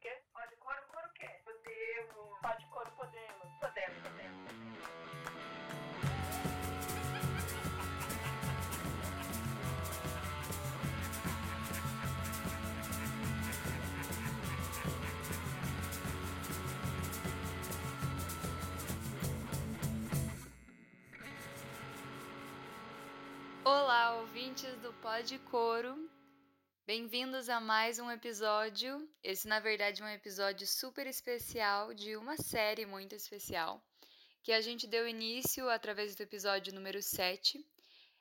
quê? Pode coro, coro o quê? Podemos. Pode coro, podemos. Podemos, podemos. Olá, ouvintes do Pod Coro. Bem-vindos a mais um episódio. Esse, na verdade, é um episódio super especial de uma série muito especial que a gente deu início através do episódio número 7.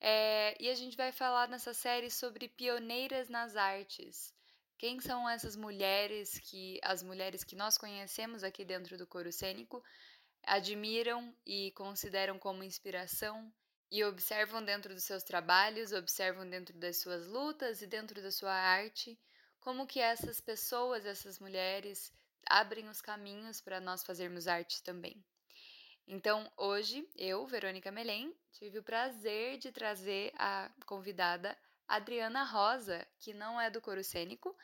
É, e a gente vai falar nessa série sobre pioneiras nas artes. Quem são essas mulheres que as mulheres que nós conhecemos aqui dentro do coro cênico admiram e consideram como inspiração e observam dentro dos seus trabalhos, observam dentro das suas lutas e dentro da sua arte, como que essas pessoas, essas mulheres abrem os caminhos para nós fazermos arte também. Então, hoje, eu, Verônica Melém, tive o prazer de trazer a convidada Adriana Rosa, que não é do coro cênico,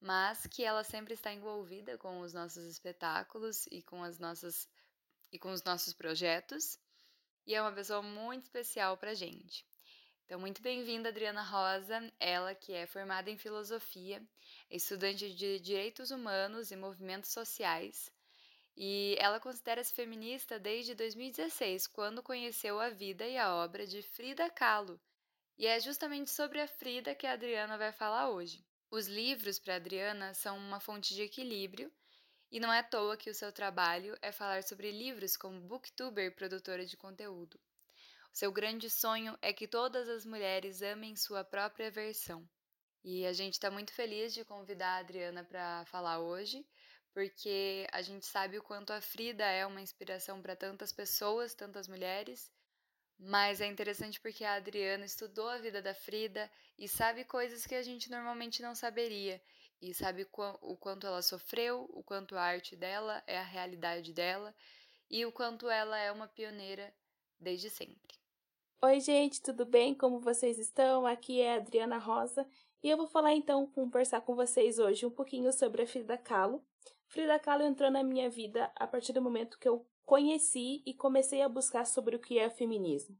mas que ela sempre está envolvida com os nossos espetáculos e com as nossas e com os nossos projetos e é uma pessoa muito especial para gente. Então, muito bem-vinda, Adriana Rosa, ela que é formada em filosofia, estudante de direitos humanos e movimentos sociais, e ela considera-se feminista desde 2016, quando conheceu a vida e a obra de Frida Kahlo. E é justamente sobre a Frida que a Adriana vai falar hoje. Os livros para Adriana são uma fonte de equilíbrio e não é à toa que o seu trabalho é falar sobre livros como booktuber e produtora de conteúdo. O seu grande sonho é que todas as mulheres amem sua própria versão. E a gente está muito feliz de convidar a Adriana para falar hoje, porque a gente sabe o quanto a Frida é uma inspiração para tantas pessoas, tantas mulheres, mas é interessante porque a Adriana estudou a vida da Frida e sabe coisas que a gente normalmente não saberia e sabe o quanto ela sofreu, o quanto a arte dela é a realidade dela e o quanto ela é uma pioneira desde sempre. Oi, gente, tudo bem? Como vocês estão? Aqui é a Adriana Rosa e eu vou falar então, conversar com vocês hoje um pouquinho sobre a Frida Kahlo. Frida Kahlo entrou na minha vida a partir do momento que eu conheci e comecei a buscar sobre o que é feminismo.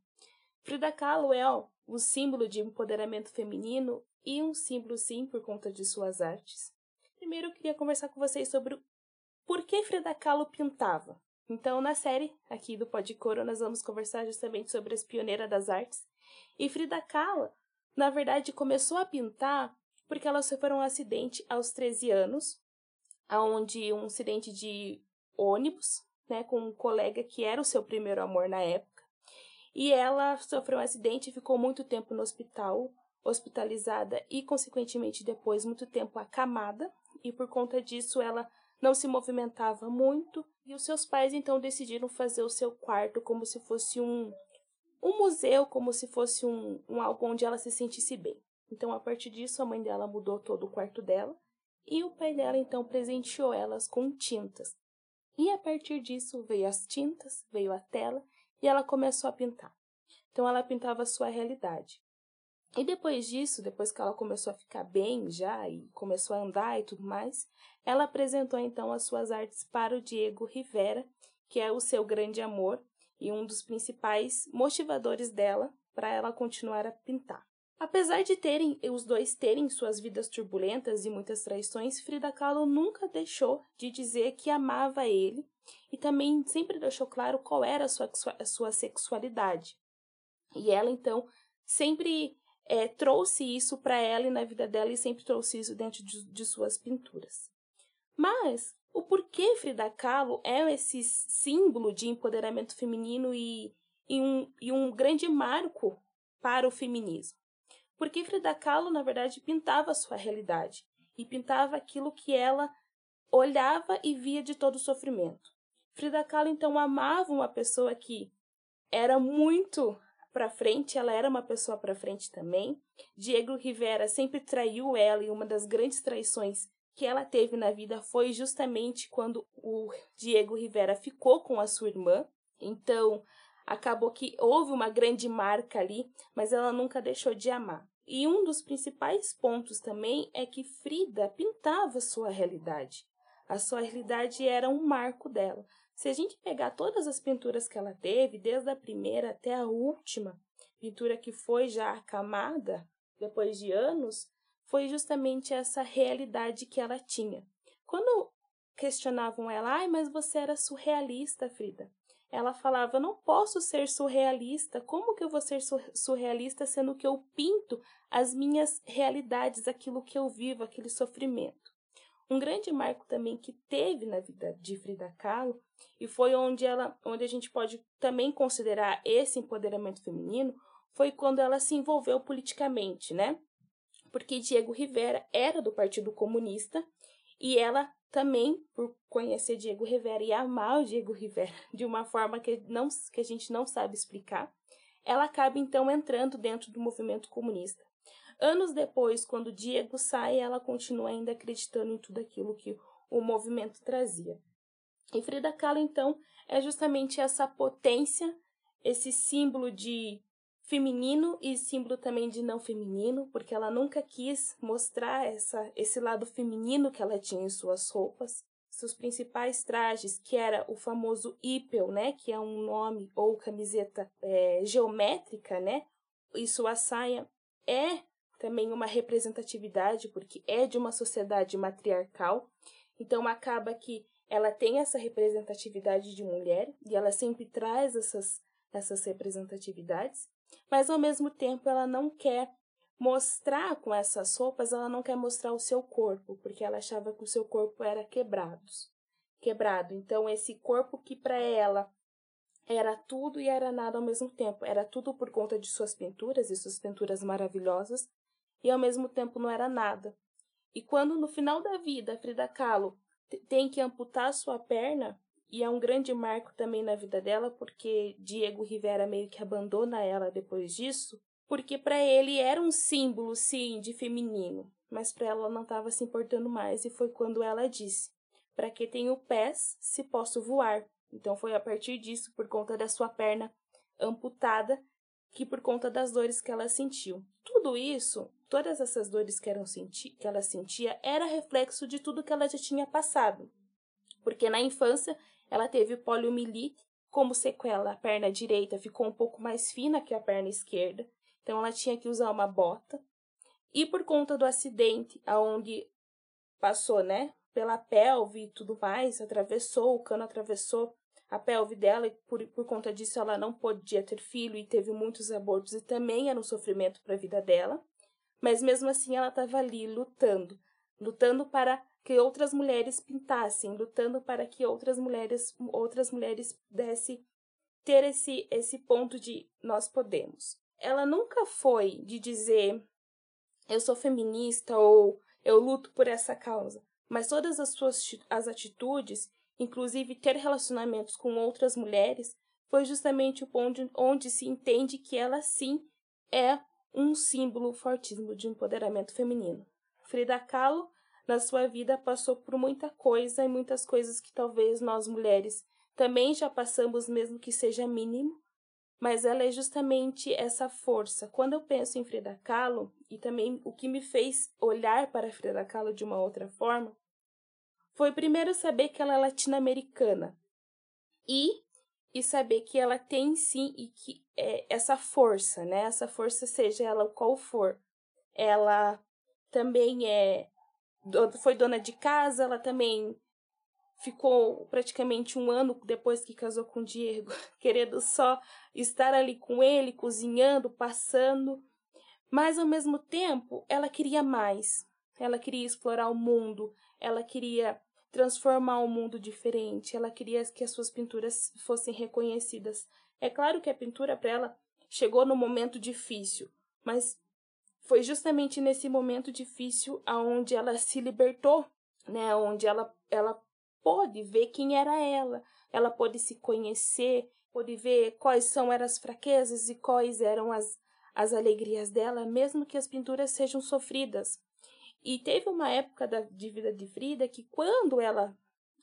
Frida Kahlo é um símbolo de empoderamento feminino e um símbolo, sim, por conta de suas artes. Primeiro, eu queria conversar com vocês sobre por que Frida Kahlo pintava. Então, na série aqui do Podcoro, nós vamos conversar justamente sobre as pioneiras das artes. E Frida Kahlo, na verdade, começou a pintar porque ela sofreu um acidente aos 13 anos, onde um acidente de ônibus, né, com um colega que era o seu primeiro amor na época. E ela sofreu um acidente e ficou muito tempo no hospital, hospitalizada e, consequentemente, depois muito tempo acamada, e por conta disso ela não se movimentava muito, e os seus pais então decidiram fazer o seu quarto como se fosse um, um museu, como se fosse um, um algo onde ela se sentisse bem. Então, a partir disso, a mãe dela mudou todo o quarto dela, e o pai dela então presenteou elas com tintas. E a partir disso veio as tintas, veio a tela, e ela começou a pintar. Então, ela pintava a sua realidade. E depois disso, depois que ela começou a ficar bem já e começou a andar e tudo mais, ela apresentou então as suas artes para o Diego Rivera, que é o seu grande amor e um dos principais motivadores dela para ela continuar a pintar. Apesar de terem os dois terem suas vidas turbulentas e muitas traições, Frida Kahlo nunca deixou de dizer que amava ele e também sempre deixou claro qual era a sua, a sua sexualidade. E ela então sempre é, trouxe isso para ela e na vida dela e sempre trouxe isso dentro de, de suas pinturas. Mas o porquê Frida Kahlo é esse símbolo de empoderamento feminino e, e, um, e um grande marco para o feminismo? Porque Frida Kahlo, na verdade, pintava a sua realidade e pintava aquilo que ela olhava e via de todo o sofrimento. Frida Kahlo, então, amava uma pessoa que era muito para frente, ela era uma pessoa para frente também. Diego Rivera sempre traiu ela e uma das grandes traições que ela teve na vida foi justamente quando o Diego Rivera ficou com a sua irmã. Então, acabou que houve uma grande marca ali, mas ela nunca deixou de amar. E um dos principais pontos também é que Frida pintava sua realidade. A sua realidade era um marco dela. Se a gente pegar todas as pinturas que ela teve, desde a primeira até a última, pintura que foi já acamada depois de anos, foi justamente essa realidade que ela tinha. Quando questionavam ela, ai, mas você era surrealista, Frida. Ela falava, não posso ser surrealista. Como que eu vou ser surrealista sendo que eu pinto as minhas realidades, aquilo que eu vivo, aquele sofrimento? Um grande marco também que teve na vida de Frida Kahlo e foi onde ela, onde a gente pode também considerar esse empoderamento feminino, foi quando ela se envolveu politicamente, né? Porque Diego Rivera era do Partido Comunista e ela também, por conhecer Diego Rivera e amar o Diego Rivera de uma forma que, não, que a gente não sabe explicar, ela acaba então entrando dentro do movimento comunista. Anos depois, quando Diego sai, ela continua ainda acreditando em tudo aquilo que o movimento trazia. E Frida Kahlo, então, é justamente essa potência, esse símbolo de feminino e símbolo também de não feminino, porque ela nunca quis mostrar essa, esse lado feminino que ela tinha em suas roupas. Seus principais trajes, que era o famoso ipel, né, que é um nome ou camiseta é, geométrica, né, e sua saia é também uma representatividade, porque é de uma sociedade matriarcal, então acaba que ela tem essa representatividade de mulher e ela sempre traz essas, essas representatividades, mas ao mesmo tempo ela não quer mostrar com essas roupas, ela não quer mostrar o seu corpo, porque ela achava que o seu corpo era quebrados, quebrado. Então esse corpo que para ela era tudo e era nada ao mesmo tempo, era tudo por conta de suas pinturas e suas pinturas maravilhosas, e ao mesmo tempo não era nada. E quando no final da vida Frida Kahlo tem que amputar sua perna, e é um grande marco também na vida dela, porque Diego Rivera meio que abandona ela depois disso, porque para ele era um símbolo, sim, de feminino, mas para ela não estava se importando mais, e foi quando ela disse: Para que tenho pés se posso voar? Então foi a partir disso, por conta da sua perna amputada, que por conta das dores que ela sentiu. Tudo isso, todas essas dores que, senti que ela sentia, era reflexo de tudo que ela já tinha passado. Porque na infância ela teve poliomielite como sequela. A perna direita ficou um pouco mais fina que a perna esquerda, então ela tinha que usar uma bota. E por conta do acidente aonde passou, né, pela pelve e tudo mais, atravessou, o cano atravessou a pelve dela e por, por conta disso ela não podia ter filho e teve muitos abortos e também era um sofrimento para a vida dela. Mas mesmo assim ela estava ali lutando, lutando para que outras mulheres pintassem, lutando para que outras mulheres, outras mulheres pudessem ter esse esse ponto de nós podemos. Ela nunca foi de dizer eu sou feminista ou eu luto por essa causa, mas todas as suas as atitudes, inclusive ter relacionamentos com outras mulheres, foi justamente o ponto onde se entende que ela sim é um símbolo fortíssimo de empoderamento feminino. Frida Kahlo na sua vida passou por muita coisa e muitas coisas que talvez nós mulheres também já passamos, mesmo que seja mínimo, mas ela é justamente essa força. Quando eu penso em Frida Kahlo, e também o que me fez olhar para Frida Kahlo de uma outra forma, foi primeiro saber que ela é latino-americana e e saber que ela tem sim e que é, essa força, né? Essa força seja ela qual for, ela também é foi dona de casa, ela também ficou praticamente um ano depois que casou com o Diego, querendo só estar ali com ele, cozinhando, passando. Mas ao mesmo tempo, ela queria mais. Ela queria explorar o mundo, ela queria transformar um mundo diferente, ela queria que as suas pinturas fossem reconhecidas. É claro que a pintura para ela chegou no momento difícil, mas foi justamente nesse momento difícil aonde ela se libertou, né? Onde ela ela pôde ver quem era ela, ela pôde se conhecer, pôde ver quais são as fraquezas e quais eram as as alegrias dela, mesmo que as pinturas sejam sofridas. E teve uma época da, de vida de Frida que quando ela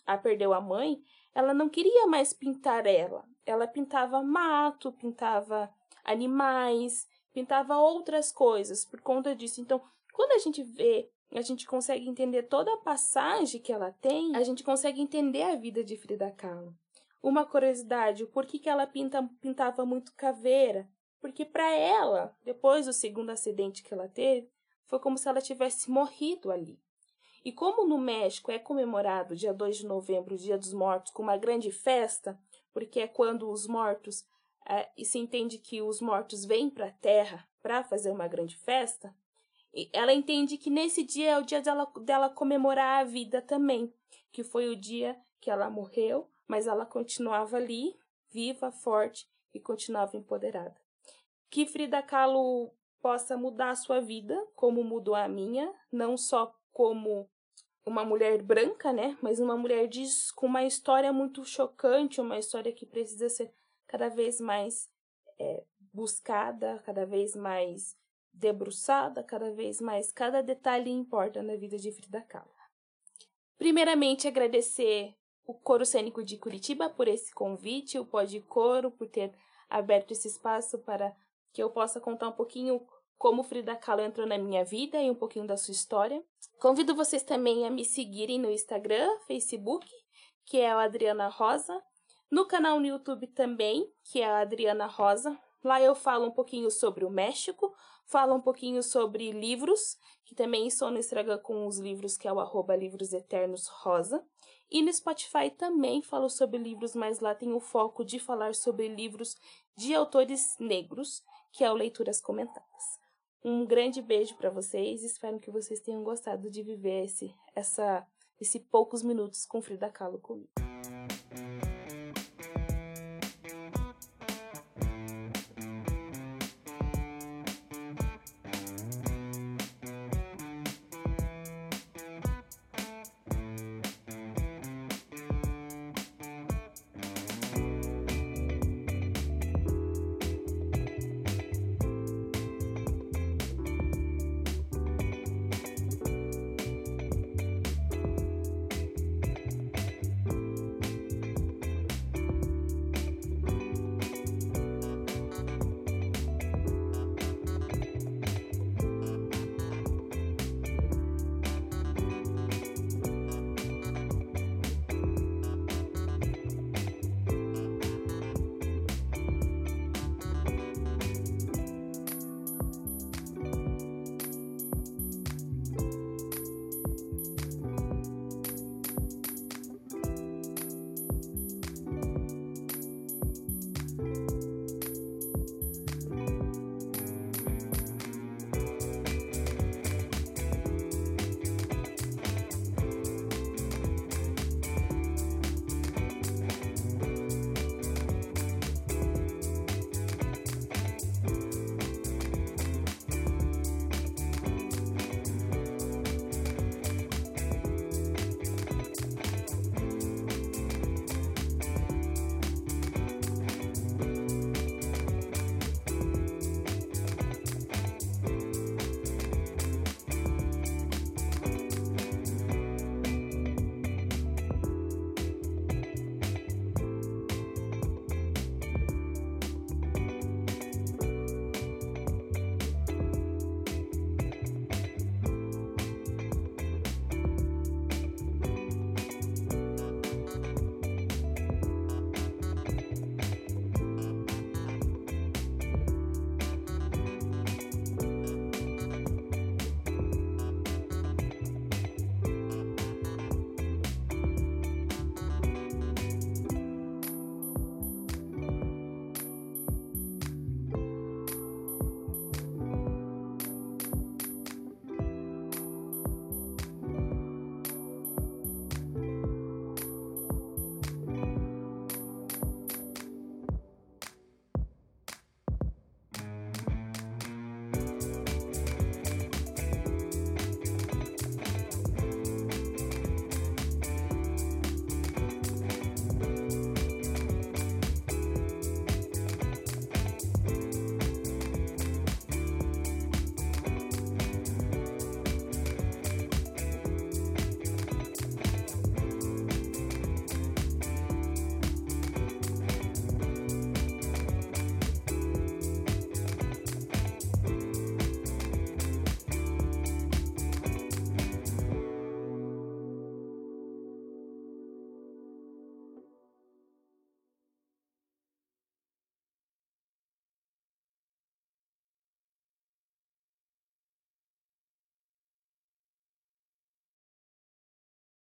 a perdeu a mãe, ela não queria mais pintar ela. Ela pintava mato, pintava animais, pintava outras coisas por conta disso. Então, quando a gente vê a gente consegue entender toda a passagem que ela tem, a gente consegue entender a vida de Frida Kahlo. Uma curiosidade, o porquê que ela pinta, pintava muito caveira? Porque para ela, depois do segundo acidente que ela teve, foi como se ela tivesse morrido ali. E como no México é comemorado dia 2 de novembro, o Dia dos Mortos, com uma grande festa, porque é quando os mortos, é, e se entende que os mortos vêm para a terra para fazer uma grande festa, ela entende que nesse dia é o dia dela, dela comemorar a vida também, que foi o dia que ela morreu, mas ela continuava ali, viva, forte e continuava empoderada. Que Frida Kahlo possa mudar a sua vida, como mudou a minha, não só como uma mulher branca, né? Mas uma mulher de, com uma história muito chocante, uma história que precisa ser cada vez mais é, buscada, cada vez mais debruçada, cada vez mais. Cada detalhe importa na vida de Frida Kahlo. Primeiramente, agradecer o Coro Cênico de Curitiba por esse convite, o Pode Coro por ter aberto esse espaço para que eu possa contar um pouquinho como Frida Kahlo entrou na minha vida e um pouquinho da sua história. Convido vocês também a me seguirem no Instagram, Facebook, que é a Adriana Rosa, no canal no YouTube também, que é a Adriana Rosa. Lá eu falo um pouquinho sobre o México, falo um pouquinho sobre livros, que também estou no Instagram com os livros, que é o arroba Livros Eternos Rosa. E no Spotify também falo sobre livros, mas lá tem o foco de falar sobre livros de autores negros, que é o Leituras Comentadas. Um grande beijo para vocês. Espero que vocês tenham gostado de viver esse, essa, esse poucos minutos com Frida Kahlo comigo.